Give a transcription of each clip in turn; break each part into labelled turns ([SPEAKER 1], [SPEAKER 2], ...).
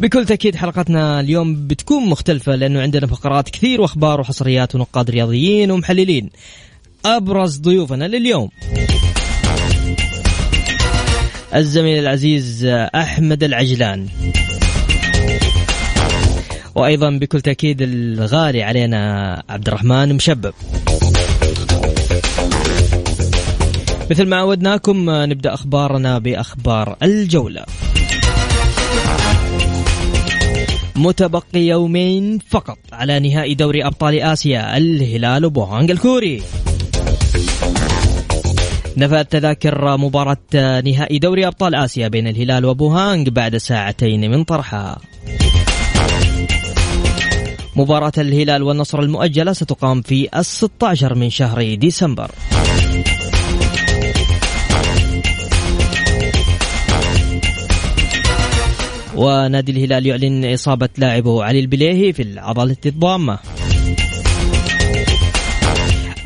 [SPEAKER 1] بكل تأكيد حلقتنا اليوم بتكون مختلفة لأنه عندنا فقرات كثير وأخبار وحصريات ونقاد رياضيين ومحللين. أبرز ضيوفنا لليوم. الزميل العزيز أحمد العجلان. وأيضا بكل تأكيد الغالي علينا عبد الرحمن مشبب. مثل ما عودناكم نبدأ أخبارنا بأخبار الجولة. متبقي يومين فقط على نهائي دوري أبطال آسيا الهلال وبوهانج الكوري نفذت تذاكر مباراة نهائي دوري أبطال آسيا بين الهلال وبوهانج بعد ساعتين من طرحها. مباراة الهلال والنصر المؤجلة ستقام في الستة عشر من شهر ديسمبر. ونادي الهلال يعلن إصابة لاعبه علي البليهي في العضلة الضامة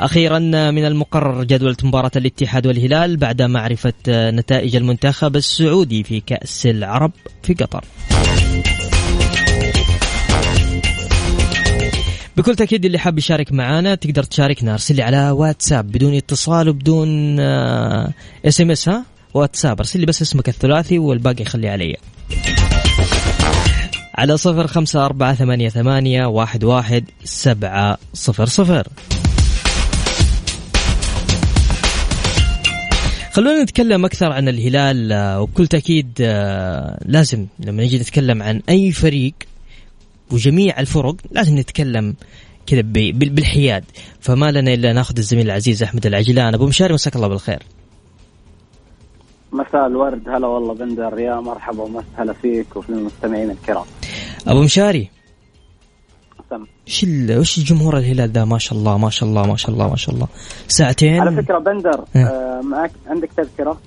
[SPEAKER 1] أخيرا من المقرر جدولة مباراة الاتحاد والهلال بعد معرفة نتائج المنتخب السعودي في كأس العرب في قطر. بكل تأكيد اللي حاب يشارك معنا تقدر تشاركنا أرسل لي على واتساب بدون اتصال وبدون SMS ها؟ واتساب أرسل لي بس اسمك الثلاثي والباقي خليه علي. على صفر خمسة أربعة ثمانية ثمانية واحد واحد سبعة صفر صفر. خلونا نتكلم أكثر عن الهلال وبكل تأكيد لازم لما نجي نتكلم عن أي فريق وجميع الفرق لازم نتكلم كذا بالحياد. فما لنا إلا نأخذ الزميل العزيز أحمد العجلان. أبو مشاري مساك الله بالخير.
[SPEAKER 2] مساء الورد. هلا والله بندر. يا مرحبا ومسهلا فيك وفي المستمعين الكرام.
[SPEAKER 1] أبو مشاري.
[SPEAKER 2] سم
[SPEAKER 1] وش جمهور الهلال ذا؟ ما شاء الله ما شاء الله ما شاء الله ما شاء الله. ساعتين.
[SPEAKER 2] على فكرة بندر آه معك عندك تذكرة؟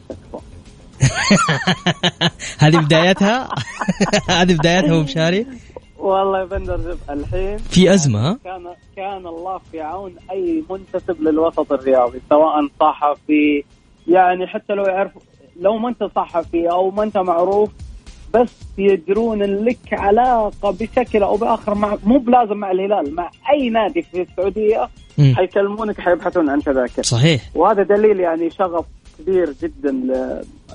[SPEAKER 1] هذه بدايتها؟ هذه بدايتها أبو مشاري؟
[SPEAKER 2] والله يا بندر الحين
[SPEAKER 1] في أزمة
[SPEAKER 2] كان كان الله في عون أي منتسب للوسط الرياضي سواء صحفي يعني حتى لو يعرف لو ما انت صحفي أو ما انت معروف بس يدرون ان لك علاقة بشكل أو بآخر مع مو بلازم مع الهلال مع أي نادي في
[SPEAKER 1] السعودية.
[SPEAKER 2] حيكلمونك حيبحثون عن تذاكر
[SPEAKER 1] صحيح
[SPEAKER 2] وهذا دليل يعني شغف كبير جدا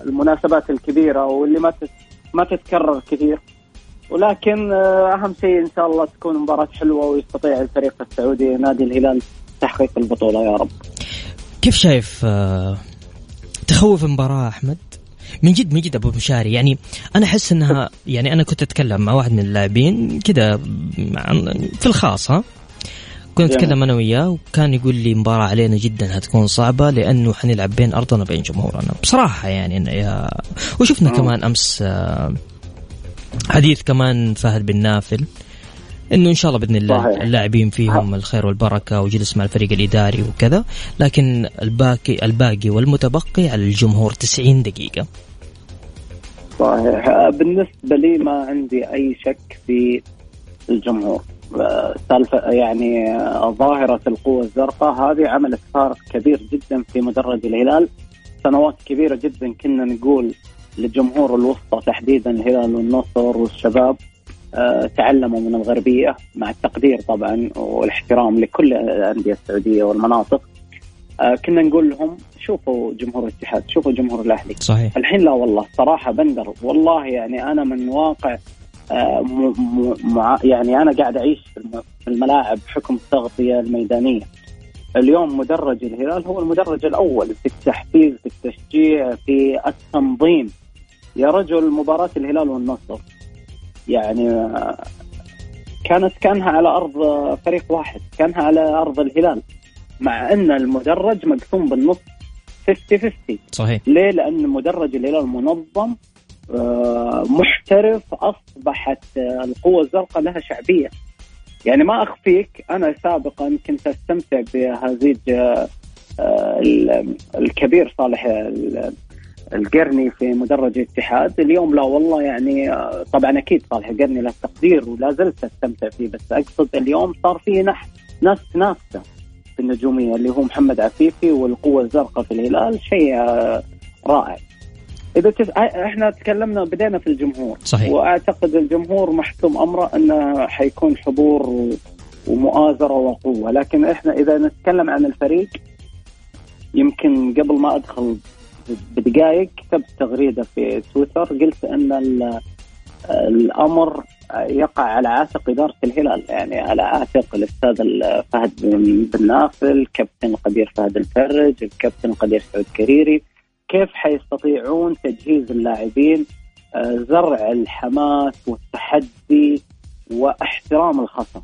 [SPEAKER 2] للمناسبات الكبيرة واللي ما ما تتكرر كثير ولكن آه، أهم شيء إن شاء الله تكون مباراة حلوة ويستطيع الفريق السعودي نادي الهلال تحقيق البطولة يا رب
[SPEAKER 1] كيف شايف آه، تخوف المباراة أحمد؟ من جد من جد أبو مشاري يعني أنا أحس إنها يعني أنا كنت أتكلم مع واحد من اللاعبين كذا في الخاص ها كنت
[SPEAKER 2] جميل.
[SPEAKER 1] أتكلم أنا وياه وكان يقول لي مباراة علينا جدا هتكون صعبة لأنه حنلعب بين أرضنا وبين جمهورنا بصراحة يعني يا وشفنا. كمان أمس آه، حديث كمان فهد بن نافل إنه إن شاء الله بإذن الله
[SPEAKER 2] صحيح.
[SPEAKER 1] اللاعبين فيهم الخير والبركة وجلس مع الفريق الإداري وكذا. لكن الباقي الباقي والمتبقي على الجمهور 90 دقيقة.
[SPEAKER 2] صحيح. بالنسبة لي ما عندي أي شك في الجمهور. آه، سالفه يعني آه، ظاهرة القوة الزرقاء. هذه عملت فارق كبير جدا في مدرج الهلال. سنوات كبيرة جدا كنا نقول للجمهور الوسطى تحديدا الهلال والنصر والشباب. تعلموا من الغربية مع التقدير طبعا والاحترام لكل الأندية السعودية والمناطق. آه، كنا نقول لهم شوفوا جمهور الاتحاد شوفوا جمهور الأهلي.
[SPEAKER 1] صحيح.
[SPEAKER 2] الحين لا والله صراحة بندر والله يعني أنا من واقع آه، م... م... مع... يعني أنا قاعد أعيش في الملاعب بحكم التغطية الميدانية. اليوم مدرج الهلال هو المدرج الأول في التحفيز في التشجيع في التنظيم. يا رجل مباراة الهلال والنصر. يعني كانت كانها على أرض فريق واحد كانها على أرض الهلال مع أن المدرج مقسوم بالنص 50 50
[SPEAKER 1] صحيح.
[SPEAKER 2] ليه؟ لأن مدرج الهلال منظم آه، محترف أصبحت آه، القوة الزرقاء لها شعبية. يعني ما أخفيك أنا سابقا كنت أستمتع بهزيج آه، ال- الكبير صالح ال- القرني في مدرج الاتحاد اليوم لا والله يعني آه، طبعا أكيد صالح القرني له تقدير ولا زلت أستمتع فيه بس أقصد اليوم صار فيه نح ناس تنافسه في النجومية اللي هو محمد عفيفي والقوة الزرقاء في الهلال شيء آه، رائع. إذا. آه، إحنا تكلمنا بدينا في الجمهور
[SPEAKER 1] صحيح.
[SPEAKER 2] وأعتقد الجمهور محسوم أمره إنه حيكون حضور. ومؤازرة وقوة، لكن إحنا إذا نتكلم عن الفريق يمكن قبل ما أدخل بدقائق كتبت تغريدة في تويتر قلت إن ال... الأمر يقع على عاتق إدارة الهلال يعني على عاتق الأستاذ ال- فهد بن نافل، كابتن القدير فهد الفرج، الكابتن القدير سعود كريري، كيف حيستطيعون تجهيز اللاعبين آه، زرع الحماس والتحدي واحترام الخصم.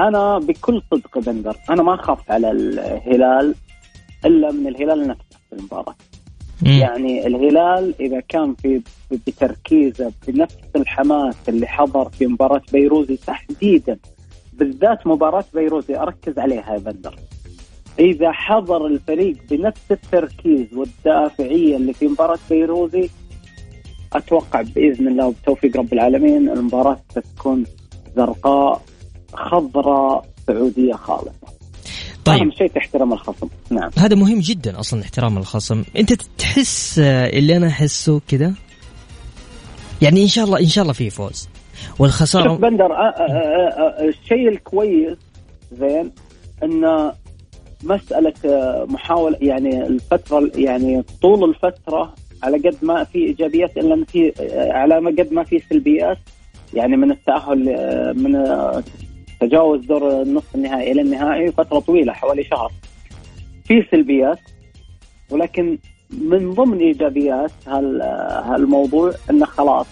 [SPEAKER 2] أنا بكل صدق بندر أنا ما أخاف على الهلال إلا من الهلال نفسه في المباراة.
[SPEAKER 1] مم.
[SPEAKER 2] يعني الهلال إذا كان في بتركيزه بنفس الحماس اللي حضر في مباراة بيروزي تحديدا بالذات مباراة بيروزي أركز عليها يا بندر إذا حضر الفريق بنفس التركيز والدافعية اللي في مباراة بيروزي أتوقع بإذن الله وبتوفيق رب العالمين المباراة ستكون زرقاء خضراء سعودية خالصة
[SPEAKER 1] طيب.
[SPEAKER 2] أهم شيء تحترم الخصم. نعم.
[SPEAKER 1] هذا مهم جدا أصلا احترام الخصم. أنت تحس آه، اللي أنا أحسه كذا يعني إن شاء الله إن شاء الله في فوز.
[SPEAKER 2] شوف
[SPEAKER 1] والخساره
[SPEAKER 2] بندر آه، آه، الشيء الكويس زين إن مسألة محاولة يعني الفترة يعني طول الفترة على قد ما في إيجابيات إلا في على ما قد ما في سلبيات يعني من التأهل من تجاوز دور النصف النهائي إلى النهائي فترة طويلة حوالي شهر في سلبيات ولكن من ضمن إيجابيات هال- هالموضوع انه خلاص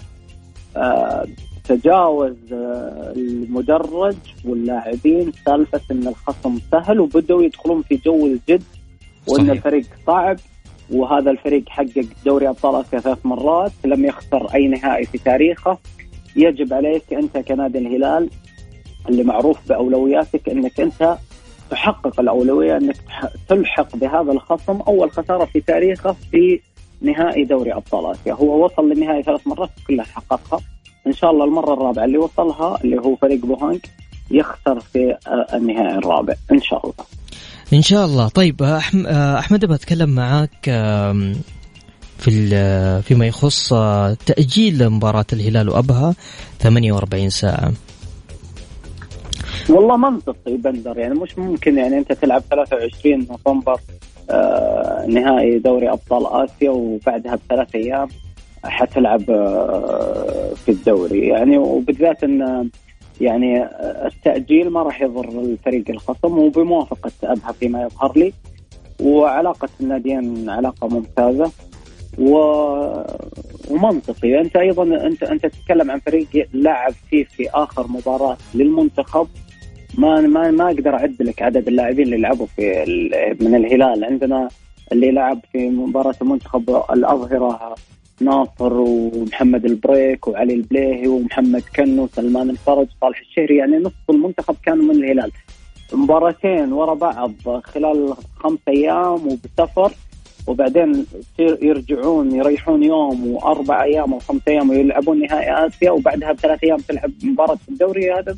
[SPEAKER 2] آه، تجاوز آه، المدرج واللاعبين سالفة إن الخصم سهل وبدأوا يدخلون في جو الجد وإن
[SPEAKER 1] صحيح.
[SPEAKER 2] الفريق صعب وهذا الفريق حقق دوري أبطال آسيا ثلاث مرات لم يخسر أي نهائي في تاريخه يجب عليك أنت كنادي الهلال اللي معروف بأولوياتك إنك أنت تحقق الأولوية إنك تلحق بهذا الخصم أول خسارة في تاريخه في نهائي دوري أبطال آسيا. هو وصل للنهائي ثلاث مرات كلها حققها. إن شاء الله المرة الرابعة اللي وصلها اللي هو فريق بوهانج يخسر في آه، النهائي الرابع إن شاء الله.
[SPEAKER 1] إن شاء الله. طيب آه، آه، أحمد أبغى أتكلم معاك في فيما يخص تأجيل مباراة الهلال وأبها 48 ساعة.
[SPEAKER 2] والله منطقي بندر يعني مش ممكن يعني أنت تلعب 23 نوفمبر آه نهائي دوري أبطال آسيا وبعدها بثلاث أيام حتلعب آه في الدوري. يعني وبالذات إن يعني آه، التأجيل ما راح يضر الفريق الخصم وبموافقة أبها فيما يظهر لي وعلاقة الناديين علاقة ممتازة و... ومنطقي. أنت أيضا أنت أنت تتكلم عن فريق لعب فيه في آخر مباراة للمنتخب ما ما ما أقدر أعد لك عدد اللاعبين اللي لعبوا في من الهلال. عندنا اللي لعب في مباراة المنتخب الأظهرة ناصر ومحمد البريك وعلي البليهي ومحمد كنو وسلمان الفرج صالح الشهري. يعني نصف المنتخب كانوا من الهلال. مباراتين ورا بعض خلال خمس أيام وبسفر وبعدين يرجعون يريحون يوم وأربع أيام أو خمس أيام ويلعبون نهائي آسيا وبعدها بثلاث أيام تلعب مباراة الدوري. هذا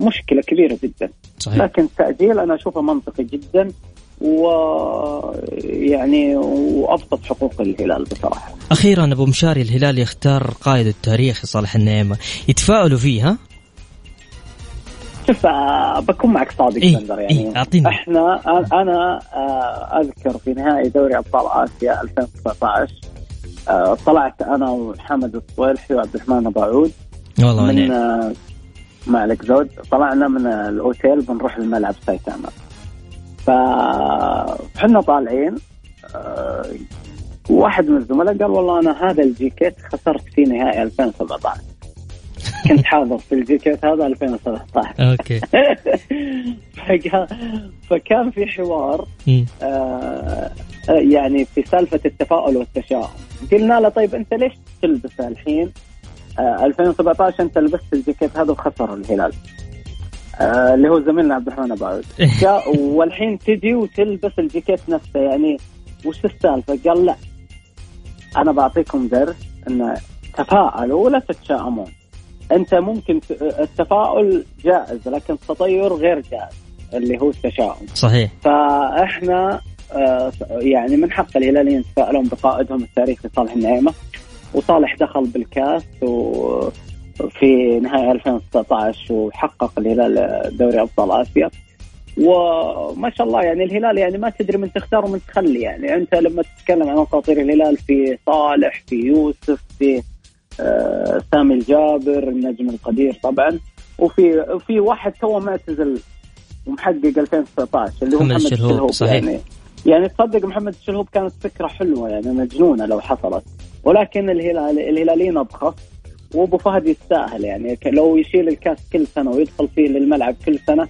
[SPEAKER 2] مشكلة كبيرة جدا.
[SPEAKER 1] صحيح.
[SPEAKER 2] لكن التأجيل أنا أشوفه منطقي جدا ويعني وأبسط حقوق الهلال بصراحة.
[SPEAKER 1] أخيرا أبو مشاري الهلال يختار قائد التاريخي صالح النعيمه يتفائلوا فيه ها؟
[SPEAKER 2] شوف آه، بكون معك صادق
[SPEAKER 1] إيه،
[SPEAKER 2] بندر يعني
[SPEAKER 1] إيه، أعطيني.
[SPEAKER 2] إحنا أنا آه، أذكر في نهائي دوري أبطال آسيا 2019 آه، طلعت أنا وحمد الصويلحي وعبد الرحمن أبو عود
[SPEAKER 1] والله
[SPEAKER 2] من
[SPEAKER 1] نعم.
[SPEAKER 2] آه، ما عليك زود. طلعنا من الأوتيل بنروح الملعب سايتاما. فحنا طالعين آه، واحد من الزملاء قال والله أنا هذا الجيكيت خسرت في نهائي 2017 كنت حاضر في الجيكيت هذا 2017 okay. فكان في حوار. آه، يعني في سالفة التفاؤل والتشاؤم. قلنا له طيب أنت ليش تلبس الحين 2017 أنت لبست الجاكيت هذا وخسر الهلال. آه، اللي هو زميلنا عبد الرحمن أبو عود جاء والحين تجي وتلبس الجاكيت نفسه يعني وش السالفة؟ قال لا. أنا بعطيكم درس إن تفاءلوا ولا تتشائمون أنت ممكن التفاؤل جائز لكن التطير غير جائز اللي هو التشاؤم.
[SPEAKER 1] صحيح.
[SPEAKER 2] فإحنا آه، يعني من حق الهلاليين يتفائلون بقائدهم التاريخي صالح النعيمة. وصالح دخل بالكاس وفي نهاية 2019 وحقق الهلال دوري أبطال آسيا. وما شاء الله يعني الهلال يعني ما تدري من تختار ومن تخلي يعني. أنت لما تتكلم عن أساطير الهلال في صالح في يوسف في آه، سامي الجابر النجم القدير طبعا. وفي في واحد تو معتزل ومحقق 2019 اللي هو
[SPEAKER 1] محمد الشلهوب صحيح.
[SPEAKER 2] يعني. يعني تصدق محمد الشلهوب كانت فكرة حلوة يعني مجنونة لو حصلت. ولكن الهلال الهلاليين ابخص وأبو فهد يستاهل يعني. لو يشيل الكاس كل سنة ويدخل فيه للملعب كل سنة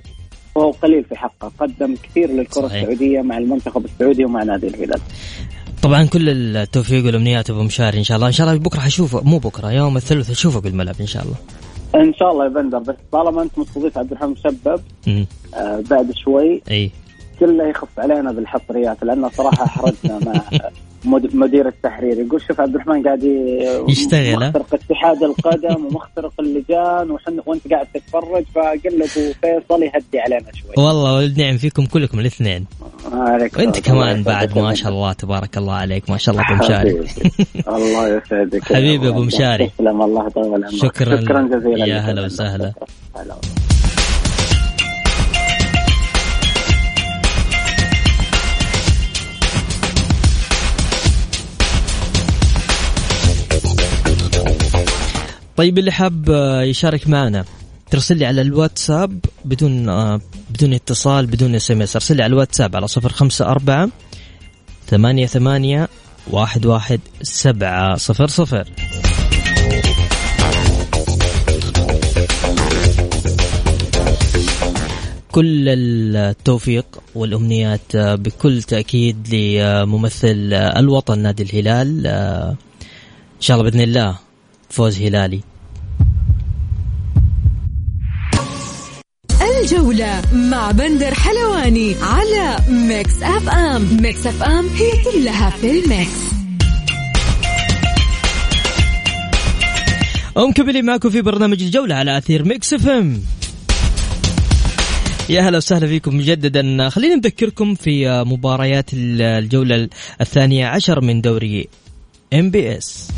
[SPEAKER 2] فهو قليل في حقه. قدم كثير للكرة
[SPEAKER 1] صحيح.
[SPEAKER 2] السعودية مع المنتخب السعودي ومع نادي الهلال.
[SPEAKER 1] طبعا كل التوفيق والأمنيات أبو مشاري إن شاء الله. إن شاء الله بكرة حشوفه مو بكرة يوم الثلاثاء اشوفك بالملعب إن شاء الله.
[SPEAKER 2] إن شاء الله يا بندر بس طالما أنت مستضيف عبد الرحمن مشبب آه بعد شوي
[SPEAKER 1] أي.
[SPEAKER 2] كله يخف علينا بالحصريات لأن صراحة احرجنا مع مدير التحرير يقول شوف عبد الرحمن قاعد
[SPEAKER 1] يشتغل،؟
[SPEAKER 2] مخترق اتحاد القدم ومخترق اللجان وحن وانت قاعد تتفرج فقل له ابو فيصل يهدي علينا شوي
[SPEAKER 1] والله والنعم فيكم كلكم الاثنين
[SPEAKER 2] عليك
[SPEAKER 1] وانت. كمان بعد. ما شاء الله تبارك الله عليك ما شاء الله أبو مشاري.
[SPEAKER 2] الله يسعدك
[SPEAKER 1] حبيبي أبو مشاري.
[SPEAKER 2] تسلم الله يطول عمرك
[SPEAKER 1] شكراً.
[SPEAKER 2] شكرا جزيلا
[SPEAKER 1] يا. هلا وسهلا. طيب اللي حاب آه، يشارك معنا ترسل لي على الواتساب بدون آه، بدون اتصال بدون SMS ارسل لي على الواتساب على صفر خمسة أربعة ثمانية ثمانية واحد واحد سبعة صفر صفر. كل التوفيق والأمنيات آه، بكل تأكيد لممثل الوطن نادي الهلال إن شاء الله بإذن الله. فوز هلالي.
[SPEAKER 3] الجولة مع بندر حلواني على Mix FM. Mix FM هي كلها في ال mix.
[SPEAKER 1] ومكملين معكم في برنامج الجولة على أثير Mix FM. يا هلا وسهلا فيكم مجددا. خلينا نذكركم في مباريات الجولة الثانية عشر من دوري MBS.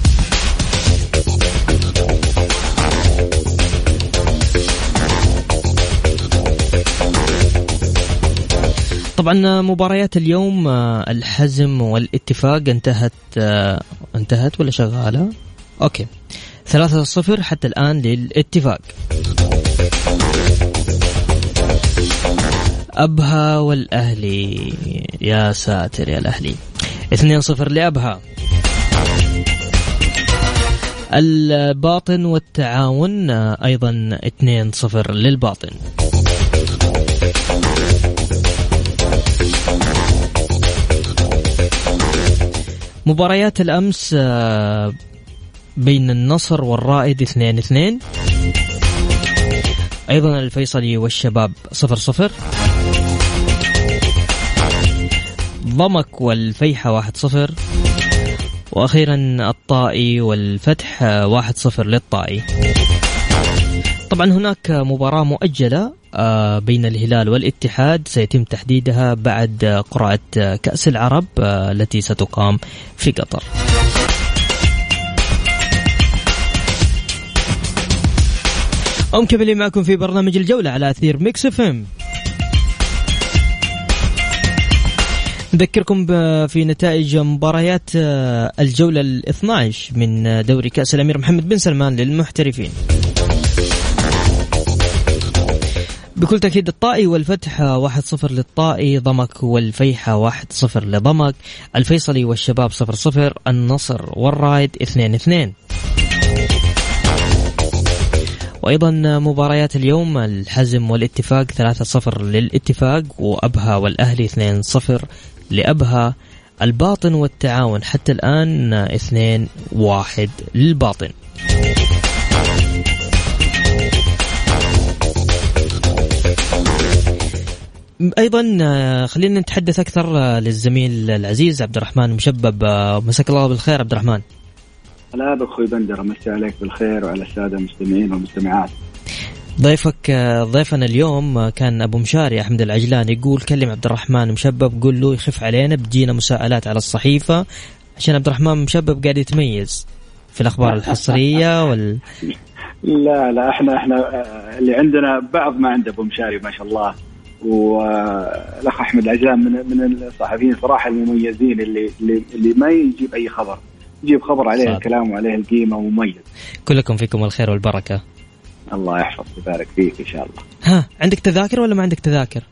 [SPEAKER 1] طبعا مباريات اليوم آه، الحزم والاتفاق انتهت آه، انتهت ولا شغالة؟ okay. ثلاثة صفر حتى الآن للاتفاق. أبها والأهلي. يا ساتر يا الأهلي. اثنين صفر لأبها. الباطن والتعاون آه، أيضا اثنين صفر للباطن. مباريات الأمس آه، بين النصر والرائد اثنين اثنين. أيضا الفيصلي والشباب صفر صفر. ضمك والفيحة واحد صفر. وأخيرا الطائي والفتح آه، واحد صفر للطائي. طبعا هناك مباراة مؤجلة آه، بين الهلال والاتحاد. سيتم تحديدها بعد قرعة كأس العرب آه، التي ستقام في قطر. ومكملين معكم في برنامج الجولة على أثير Mix FM. نذكركم في نتائج مباريات آه، الجولة ال 12 من دوري كأس الأمير محمد بن سلمان للمحترفين. بكل تأكيد الطائي والفتح 1-0 للطائي ضمك والفيحة 1-0 لضمك الفيصلي والشباب 0-0 النصر والرايد 2-2 وأيضا مباريات اليوم الحزم والاتفاق 3-0 للاتفاق وأبها والأهلي 2-0 لأبها الباطن والتعاون حتى الآن 2-1 للباطن. أيضا خلينا نتحدث أكثر للزميل العزيز عبد الرحمن مشبب. مساك الله بالخير عبد الرحمن.
[SPEAKER 4] هلا بأخوي بندر أمسي عليك بالخير وعلى السادة المستمعين والمستمعات.
[SPEAKER 1] ضيفك ضيفنا اليوم كان أبو مشاري أحمد العجلان يقول كلم عبد الرحمن مشبب قول له يخف علينا بتجينا مساءلات على الصحيفة عشان عبد الرحمن مشبب قاعد يتميز في الأخبار الحصرية وال
[SPEAKER 4] لا لا إحنا إحنا آه، اللي عندنا بعض ما عند أبو مشاري ما شاء الله. والأخ أحمد العجلان من من الصحفيين صراحة المميزين اللي اللي, اللي ما يجيب أي خبر. يجيب خبر عليه. الكلام وعليه القيمة مميز
[SPEAKER 1] كلكم فيكم الخير والبركة.
[SPEAKER 4] الله يحفظ ويبارك فيك إن شاء الله.
[SPEAKER 1] ها عندك تذاكر ولا ما عندك تذاكر؟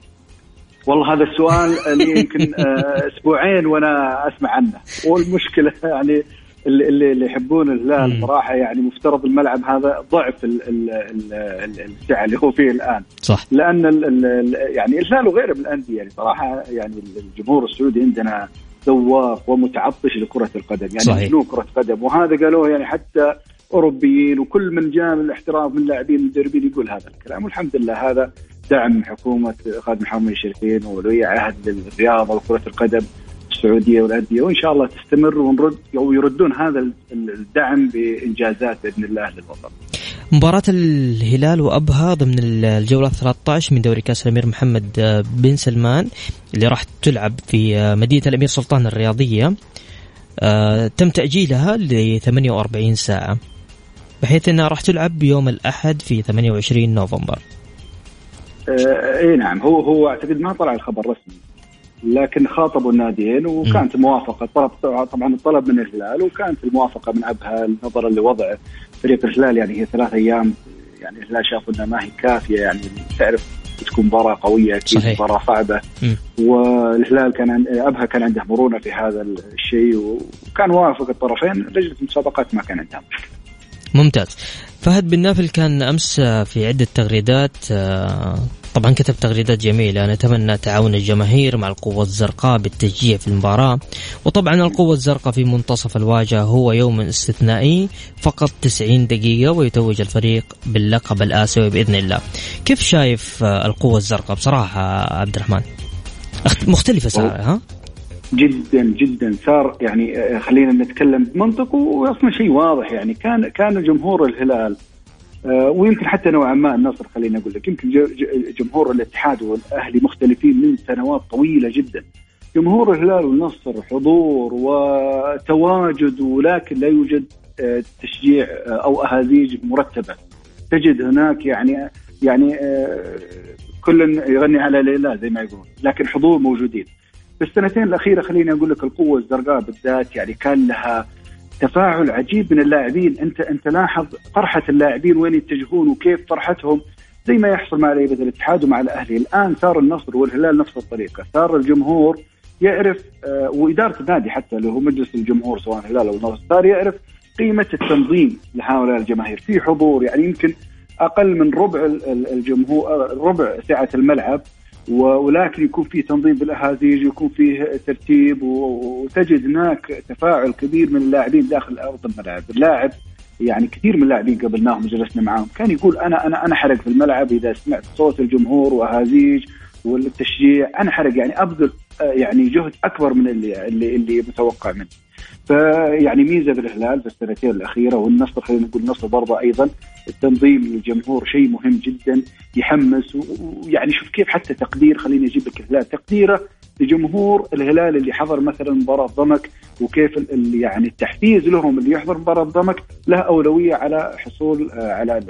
[SPEAKER 4] والله هذا السؤال لي يمكن آه، أسبوعين وأنا أسمع عنه. والمشكلة يعني اللي اللي يحبون الهلال صراحة يعني مفترض الملعب هذا ضعف السعه اللي هو فيه الآن.
[SPEAKER 1] صح.
[SPEAKER 4] لأن ال ال يعني الهلال وغيره من الأندية يعني صراحة يعني الجمهور السعودي عندنا ذواق ومتعطش لكرة القدم. يعني صحيح. كرة قدم. وهذا قالوه يعني حتى أوروبيين وكل من جاء من الاحتراف من لاعبين مدربين يقول هذا الكلام. والحمد لله هذا دعم حكومة خادم محمد الشريفين وولي عهد للرياضة وكرة القدم. السعودية والأندية وإن شاء الله تستمر ونرد أو يردون هذا الدعم بإنجازات بإذن الله للوطن.
[SPEAKER 1] مباراة الهلال وأبها ضمن الجولة 13 من دوري كأس الأمير محمد بن سلمان اللي راح تلعب في مدينة الأمير سلطان الرياضية آه، تم تأجيلها ل 48 ساعة بحيث أنها راح تلعب بيوم الأحد في 28 نوفمبر.
[SPEAKER 4] آه، إي نعم هو هو أعتقد ما طلع الخبر رسمي لكن خاطبوا الناديين وكانت الموافقة. طلب طبعا الطلب من الهلال وكانت الموافقة من أبها نظرا لوضع فريق الهلال. يعني هي ثلاث أيام يعني الهلال شافوا إنها ما هي كافية. يعني تعرف تكون مباراة قوية أكيد. مباراة صعبة. والهلال كان أبها كان عنده مرونة في هذا الشيء وكان وافق الطرفين لجنة المسابقات ما كان عندها
[SPEAKER 1] ممتاز. فهد بن نافل كان أمس في عدة تغريدات آه، طبعا كتب تغريدات جميلة نتمنى تعاون الجماهير مع القوة الزرقاء بالتشجيع في المباراة. وطبعا القوة الزرقاء في منتصف الواجهة هو يوم استثنائي فقط 90 دقيقة ويتوج الفريق باللقب الآسيوي بإذن الله. كيف شايف القوة الزرقاء؟ بصراحة عبد الرحمن مختلفة صار ها؟
[SPEAKER 4] جدا جدا صار يعني آه، خلينا نتكلم بمنطق واصلا شيء واضح. يعني كان كان جمهور الهلال ويمكن حتى نوعا ما النصر خليني أقول لك يمكن جمهور الاتحاد والأهلي مختلفين من سنوات طويلة جدا. جمهور الهلال والنصر حضور وتواجد ولكن لا يوجد آه، تشجيع آه، أو أهازيج مرتبة. تجد هناك يعني يعني كل يغني على ليلى زي ما يقول لكن حضور موجودين. في السنتين الأخيرة خليني أقول لك القوة الزرقاء بالذات يعني كان لها تفاعل عجيب من اللاعبين. انت أنت لاحظ فرحه اللاعبين وين يتجهون وكيف فرحتهم زي ما يحصل مع لعيبة الاتحاد ومع الأهلي. الآن صار النصر والهلال نفس الطريقة. صار الجمهور يعرف آه وإدارة النادي حتى اللي هو مجلس الجمهور سواء الهلال أو النصر صار يعرف قيمة التنظيم لهؤلاء الجماهير. في حضور يعني يمكن أقل من ربع الجمهور ربع سعه الملعب ولكن يكون في تنظيم بالأهازيج يكون فيه ترتيب وتجد هناك تفاعل كبير من اللاعبين داخل أرض الملعب، اللاعب يعني كثير من اللاعبين قابلناهم وجلسنا معاهم كان يقول أنا أنا أنا حرق في الملعب إذا سمعت صوت الجمهور وأهازيج والتشجيع أنا حرق يعني أبذل يعني جهد أكبر من اللي اللي, اللي متوقع منه. فيعني ميزة بالهلال في السنتين الأخيرة والنصر خلينا نقول النصر برضه أيضا التنظيم للجمهور شيء مهم جدا يحمس ويعني شوف كيف حتى تقدير خليني أجيب لك الهلال تقديره لجمهور الهلال اللي حضر مثلا مباراة ضمك وكيف يعني التحفيز لهم اللي يحضر مباراة ضمك له أولوية على حصول آه، على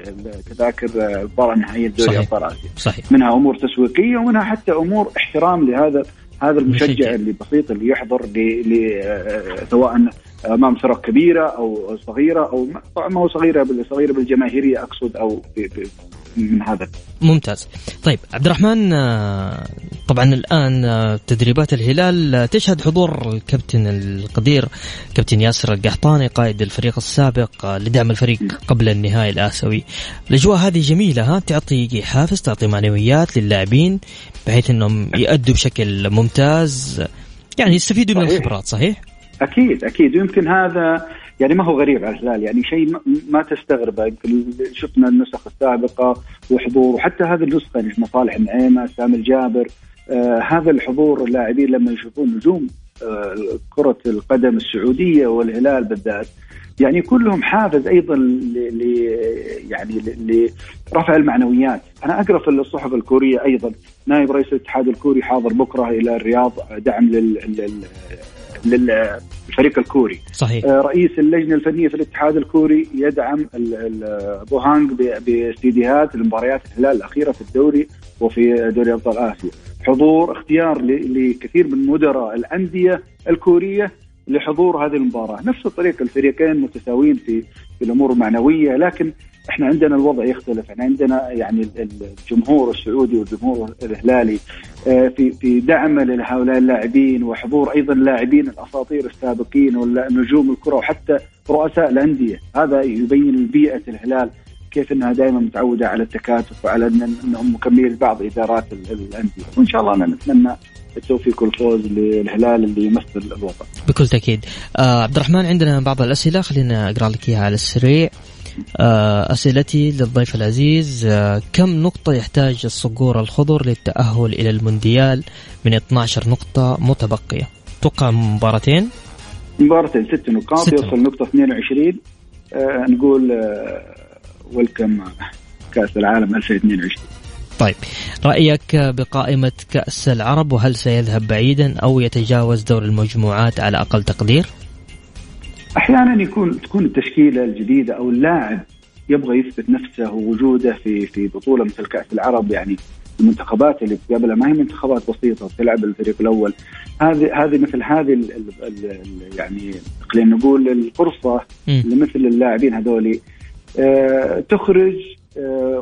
[SPEAKER 4] تذاكر آه، المباراه النهائيه دوري أبطال آسيا.
[SPEAKER 1] صحيح.
[SPEAKER 4] منها أمور تسويقية ومنها حتى أمور احترام لهذا هذا المشجع اللي بسيط اللي يحضر آه، سواء امام فرق كبيرة أو صغيرة أو ما هو صغيرة صغيرة بالجماهيرية أقصد أو من هذا.
[SPEAKER 1] ممتاز. طيب عبد الرحمن آه، طبعا الآن آه، تدريبات الهلال آه، تشهد حضور الكابتن القدير كابتن ياسر القحطاني قائد الفريق السابق لدعم الفريق قبل النهائي الآسيوي. الأجواء هذه جميلة ها؟ تعطي حافز تعطي معنويات للاعبين بحيث إنهم يأدوا بشكل ممتاز. يعني يستفيدوا من الخبرات صحيح؟
[SPEAKER 4] أكيد أكيد. ويمكن هذا يعني ما هو غريب على الهلال. يعني شيء ما تستغربه. يمكن شفنا النسخ السابقة وحضور وحتى هذه النسخة يعني مصالح النعيمه سامي الجابر آه هذا الحضور اللاعبين لما يشوفون نجوم آه كرة القدم السعودية والهلال بالذات يعني كلهم حافز أيضا ل يعني لرفع المعنويات، أنا أقرأ في الصحف الكورية أيضا نائب رئيس الاتحاد الكوري حاضر بكرة إلى الرياض دعم لل للفريق الكوري.
[SPEAKER 1] صحيح.
[SPEAKER 4] آه، رئيس اللجنة الفنية في الاتحاد الكوري يدعم بوهانج باستديوهات لمباريات الهلال الأخيرة في الدوري وفي دوري أبطال آسيا. حضور اختيار لكثير من مدراء الأندية الكورية لحضور هذه المباراة. نفس الطريقة الفريقين متساويين في في الأمور المعنوية لكن إحنا عندنا الوضع يختلف. إحنا عندنا يعني الجمهور السعودي والجمهور الهلالي آه، في في دعمه لهؤلاء اللاعبين وحضور أيضا اللاعبين الأساطير السابقين ونجوم الكرة وحتى رؤساء الأندية. هذا يبين بيئة الهلال كيف إنها دائما متعودة على التكاتف وعلى إنهم مكملين لبعض إدارات الأندية. وإن شاء الله أنا نتمنى التوفيق والفوز للهلال اللي يمثل الوطن.
[SPEAKER 1] بكل تأكيد. آه عبد الرحمن عندنا بعض الأسئلة خلينا أقرأ لك إياها على السريع. آه أسئلتي للضيف العزيز آه كم نقطة يحتاج الصقور الخضر للتأهل إلى المونديال من 12 نقطة متبقية؟ توقع مباراتين؟
[SPEAKER 4] مباراتين ست نقاط ست يوصل نقطة 22 آه نقول آه ويلكم كأس العالم 2022
[SPEAKER 1] طيب رأيك بقائمة كأس العرب وهل سيذهب بعيدا أو يتجاوز دور المجموعات على أقل تقدير؟
[SPEAKER 4] أحيانا يكون تكون التشكيلة الجديدة أو اللاعب يبغى يثبت نفسه ووجوده في في بطولة مثل كأس العرب يعني المنتخبات اللي تقابلها ما هي منتخبات بسيطة تلعب الفريق الأول. هذه هذه مثل هذه ال ال يعني خلينا نقول الفرصة لمثل اللاعبين هذولي. آه تخرج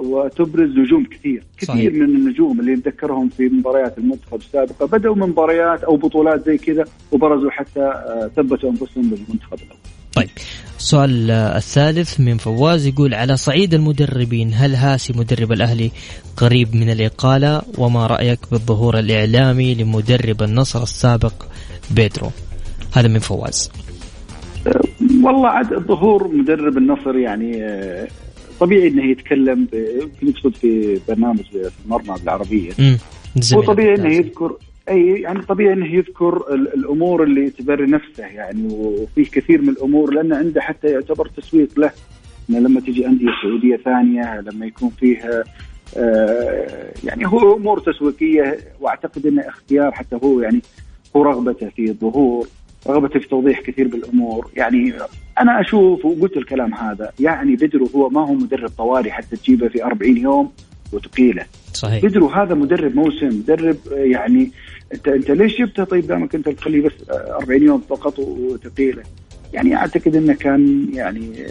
[SPEAKER 4] وتبرز نجوم كثير. كثير صحيح. من النجوم اللي نتذكرهم في مباريات المنتخب السابقة. بدأوا من مباريات أو بطولات زي كذا وبرزوا حتى آه، ثبتوا أنفسهم بالمنتخب الأول.
[SPEAKER 1] طيب السؤال الثالث من فواز يقول على صعيد المدربين هل هاسي مدرب الأهلي قريب من الإقالة؟ وما رأيك بالظهور الإعلامي لمدرب النصر السابق بيدرو؟ هذا من فواز.
[SPEAKER 4] آه، والله عاد ظهور مدرب النصر يعني طبيعي إنه يتكلم يمكن يقصد في برنامج في المرمى بالعربيه وطبيعي إنه يذكر أي يعني طبيعي إنه يذكر الأمور اللي تبري نفسه يعني وفيه كثير من الأمور لأنه عنده حتى يعتبر تسويق له. انه لما تجي أندية سعودية ثانية لما يكون فيها آه يعني هو أمور تسويقية وأعتقد إنه اختيار حتى هو يعني هو رغبته في الظهور رغبته في توضيح كثير بالأمور. يعني أنا أشوف وقلت الكلام هذا يعني بدرو هو ما هو مدرب طوارئ حتى تجيبه في 40 يوم وتقيله.
[SPEAKER 1] صحيح.
[SPEAKER 4] بدرو هذا مدرب موسم مدرب يعني أنت أنت ليش جبته؟ طيب دامك أنت تخليه بس 40 يوم فقط وتقيله. يعني أعتقد إنه كان يعني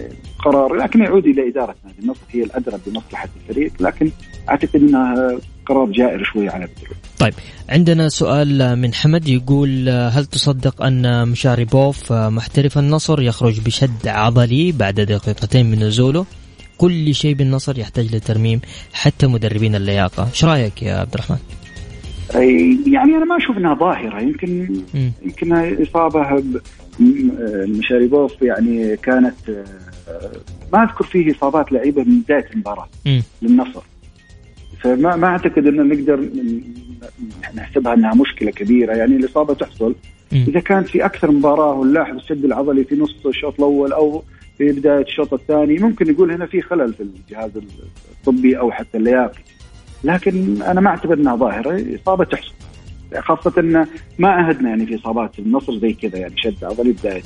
[SPEAKER 4] قرار لكن يعود إلى إدارة نادي النصر هي الأدرى بمصلحة الفريق لكن أعتقد انها قرار جائر شوي على بدر
[SPEAKER 1] طيب عندنا سؤال من حمد يقول هل تصدق أن مشاريبوف محترف النصر يخرج بشد عضلي بعد دقيقتين من نزوله؟ كل شيء بالنصر يحتاج لترميم حتى مدربين اللياقة، إيش رأيك يا عبد الرحمن؟
[SPEAKER 4] يعني أنا ما أشوف إنها ظاهرة يمكن. يمكن إصابة مشاريبوف يعني كانت ما أذكر فيه إصابات لعيبة من بداية المباراة للنصر. فما ما أعتقد ان نقدر نحسبها إنها مشكلة كبيرة يعني الإصابة تحصل. إذا كانت في أكثر مباراة ونلاحظ الشد العضلي في نص الشوط الأول أو في بداية الشوط الثاني ممكن نقول هنا في خلل في الجهاز الطبي أو حتى اللياقي لكن أنا ما اعتبر إنها ظاهرة إصابة تحصل. خاصة إن ما عهدنا يعني في إصابات النصر زي كذا يعني شد عضلي بدايه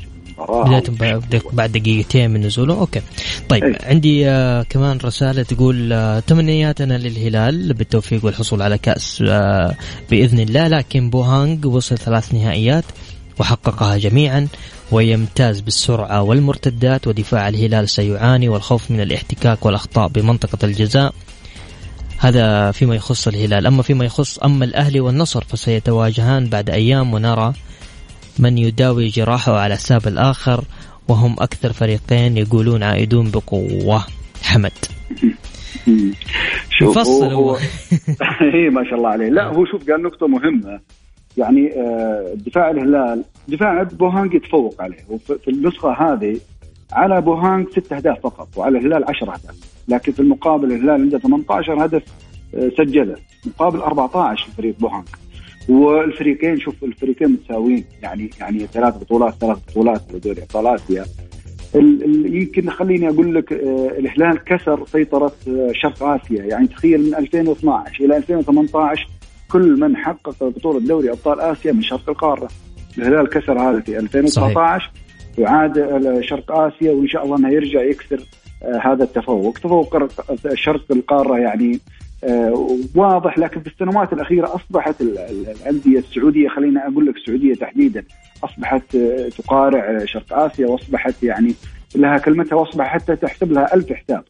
[SPEAKER 1] بدايه بعد دقيقتين من نزوله. okay. طيب أي. عندي آه كمان رسالة تقول آه تمنياتنا للهلال بالتوفيق والحصول على كأس آه بإذن الله. لكن بوهانج وصل ثلاث نهائيات وحققها جميعا ويمتاز بالسرعة والمرتدات ودفاع الهلال سيعاني والخوف من الاحتكاك والأخطاء بمنطقة الجزاء. هذا فيما يخص الهلال. أما فيما يخص أما الأهلي والنصر فسيتواجهان بعد أيام ونرى من يداوي جراحه على حساب الآخر وهم أكثر فريقين يقولون عائدون بقوة. حمد.
[SPEAKER 4] شوف هو, هو اي ما شاء الله عليه. لا هو شوف قال نقطة مهمة. يعني آه، دفاع الهلال دفاع بوهانج يتفوق عليه. وفي النسخة هذه على بوهانج ست أهداف فقط وعلى الهلال 10 أهداف. لكن في المقابل الهلال عنده 18 هدف آه، سجله. مقابل 14 فريق بوهانج والفريقين شوف الفريقين متساويين. يعني يعني ثلاث بطولات ثلاث بطولات لدوري أبطال آسيا. يمكن خليني أقول لك آه، الهلال كسر سيطرة آه، شرق آسيا. يعني تخيل من 2012 إلى 2018 كل من حقق بطولة دوري أبطال آسيا من شرق القارة. الهلال كسر هذا في 2019 وعاد شرق آسيا وإن شاء الله إنه يرجع يكسر هذا التفوق. تفوق شرق القارة يعني آه، واضح لكن في السنوات الأخيرة أصبحت الأندية السعودية خلينا أقول لك السعودية تحديدا أصبحت آه، تقارع شرق آسيا وأصبحت يعني لها كلمتها واصبح حتى تحسب لها ألف حساب.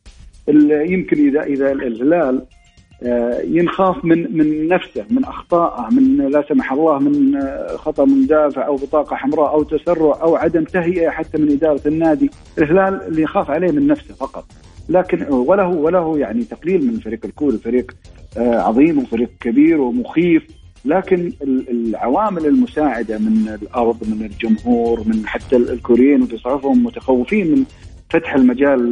[SPEAKER 4] يمكن اذا إذا الهلال آه، ينخاف من من نفسه من أخطائه من لا سمح الله من خطأ مدافع أو بطاقة حمراء أو تسرع أو عدم تهيئة حتى من إدارة النادي، الهلال اللي يخاف عليه من نفسه فقط. لكن وله وله يعني تقليل من فريق الكوري فريق آه، عظيم وفريق كبير ومخيف. لكن العوامل المساعدة من الأرض من الجمهور من حتى الكوريين وفي صحفهم متخوفين من فتح المجال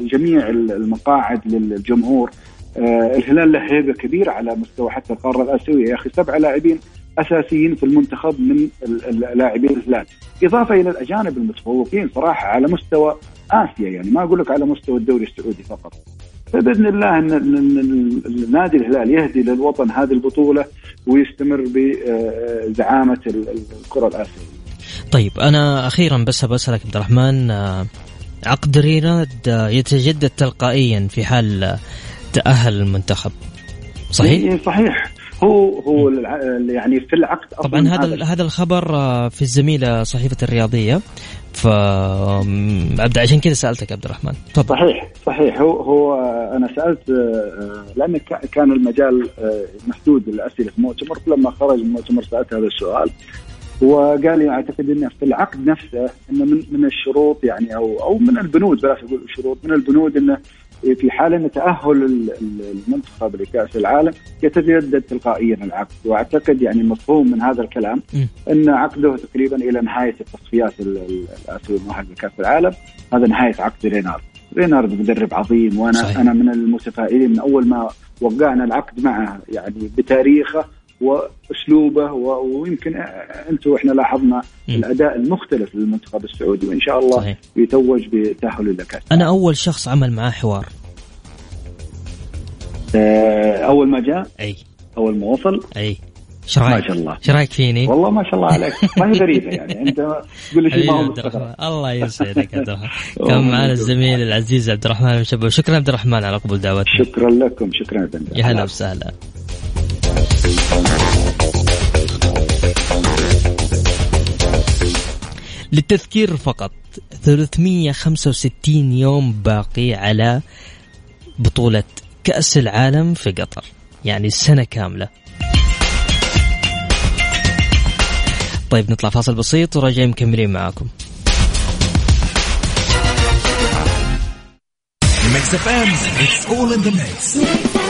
[SPEAKER 4] لجميع المقاعد للجمهور. آه، الهلال له هيبة كبيرة على مستوى حتى القارة الآسيوية. يا أخي سبع لاعبين أساسيين في المنتخب من لاعبين الهلال. إضافة إلى الأجانب المتفوقين صراحة على مستوى آسيا يعني ما أقول لك على مستوى الدوري السعودي فقط. فبإذن الله إن النادي الهلال يهدي للوطن هذه البطولة ويستمر بزعامة الكرة الآسيوية.
[SPEAKER 1] طيب أنا أخيرا بس بسالك عبد الرحمن عقد ريناد يتجدد تلقائيا في حال تاهل المنتخب. صحيح؟
[SPEAKER 4] إيه، صحيح. هو هو يعني في العقد
[SPEAKER 1] طبعا هذا هذا الخبر في الزميلة صحيفة الرياضية. ف أبدأ عشان كذا سألتك عبد الرحمن.
[SPEAKER 4] تفضل. صحيح صحيح. هو هو أنا سألت آه، لأن كان المجال آه، محدود للأسئلة في المؤتمر لما خرج المؤتمر سألت هذا السؤال. وقال لي أعتقد إنه في العقد نفسه إنه من من الشروط يعني أو أو من البنود بلاش أقول الشروط من البنود إنه في حال أن تأهل المنتخب لكاس العالم يتجدد تلقائيا العقد. وأعتقد يعني مفهوم من هذا الكلام أن عقده تقريبا إلى نهاية التصفيات الاسيويه المؤهله لكاس العالم. هذا نهاية عقد رينارد. رينارد مدرب عظيم وأنا صحيح. أنا من المتفائلين. من أول ما وقعنا العقد معه يعني بتاريخه وأسلوبه ويمكن أنتم إحنا لاحظنا الأداء المختلف للمنتخب السعودي وإن شاء الله صحيح. يتوج بتأهل لكاس
[SPEAKER 1] أنا أول شخص عمل معاه حوار.
[SPEAKER 4] آه، أول ما جاء؟
[SPEAKER 1] أي.
[SPEAKER 4] أول ما وصل؟
[SPEAKER 1] أي. إيش رأيك؟
[SPEAKER 4] ما شاء الله.
[SPEAKER 1] إيش رأيك فيني؟
[SPEAKER 4] والله ما شاء الله عليك. ما هي غريبة يعني. أنت تقول لي شيء ما هو
[SPEAKER 1] الله يسعدك عبد الرحمن. كان معنا الزميل العزيز عبد الرحمن المشبه شكرا عبد الرحمن على قبول دعوتنا.
[SPEAKER 4] شكرا لكم. شكرا
[SPEAKER 1] يا هلا وسهلا. للتذكير فقط 365 يوم باقي على بطولة كأس العالم في قطر يعني سنة كاملة طيب نطلع فاصل بسيط وراجعين مكملين معاكم Mix FM, it's all in the mix.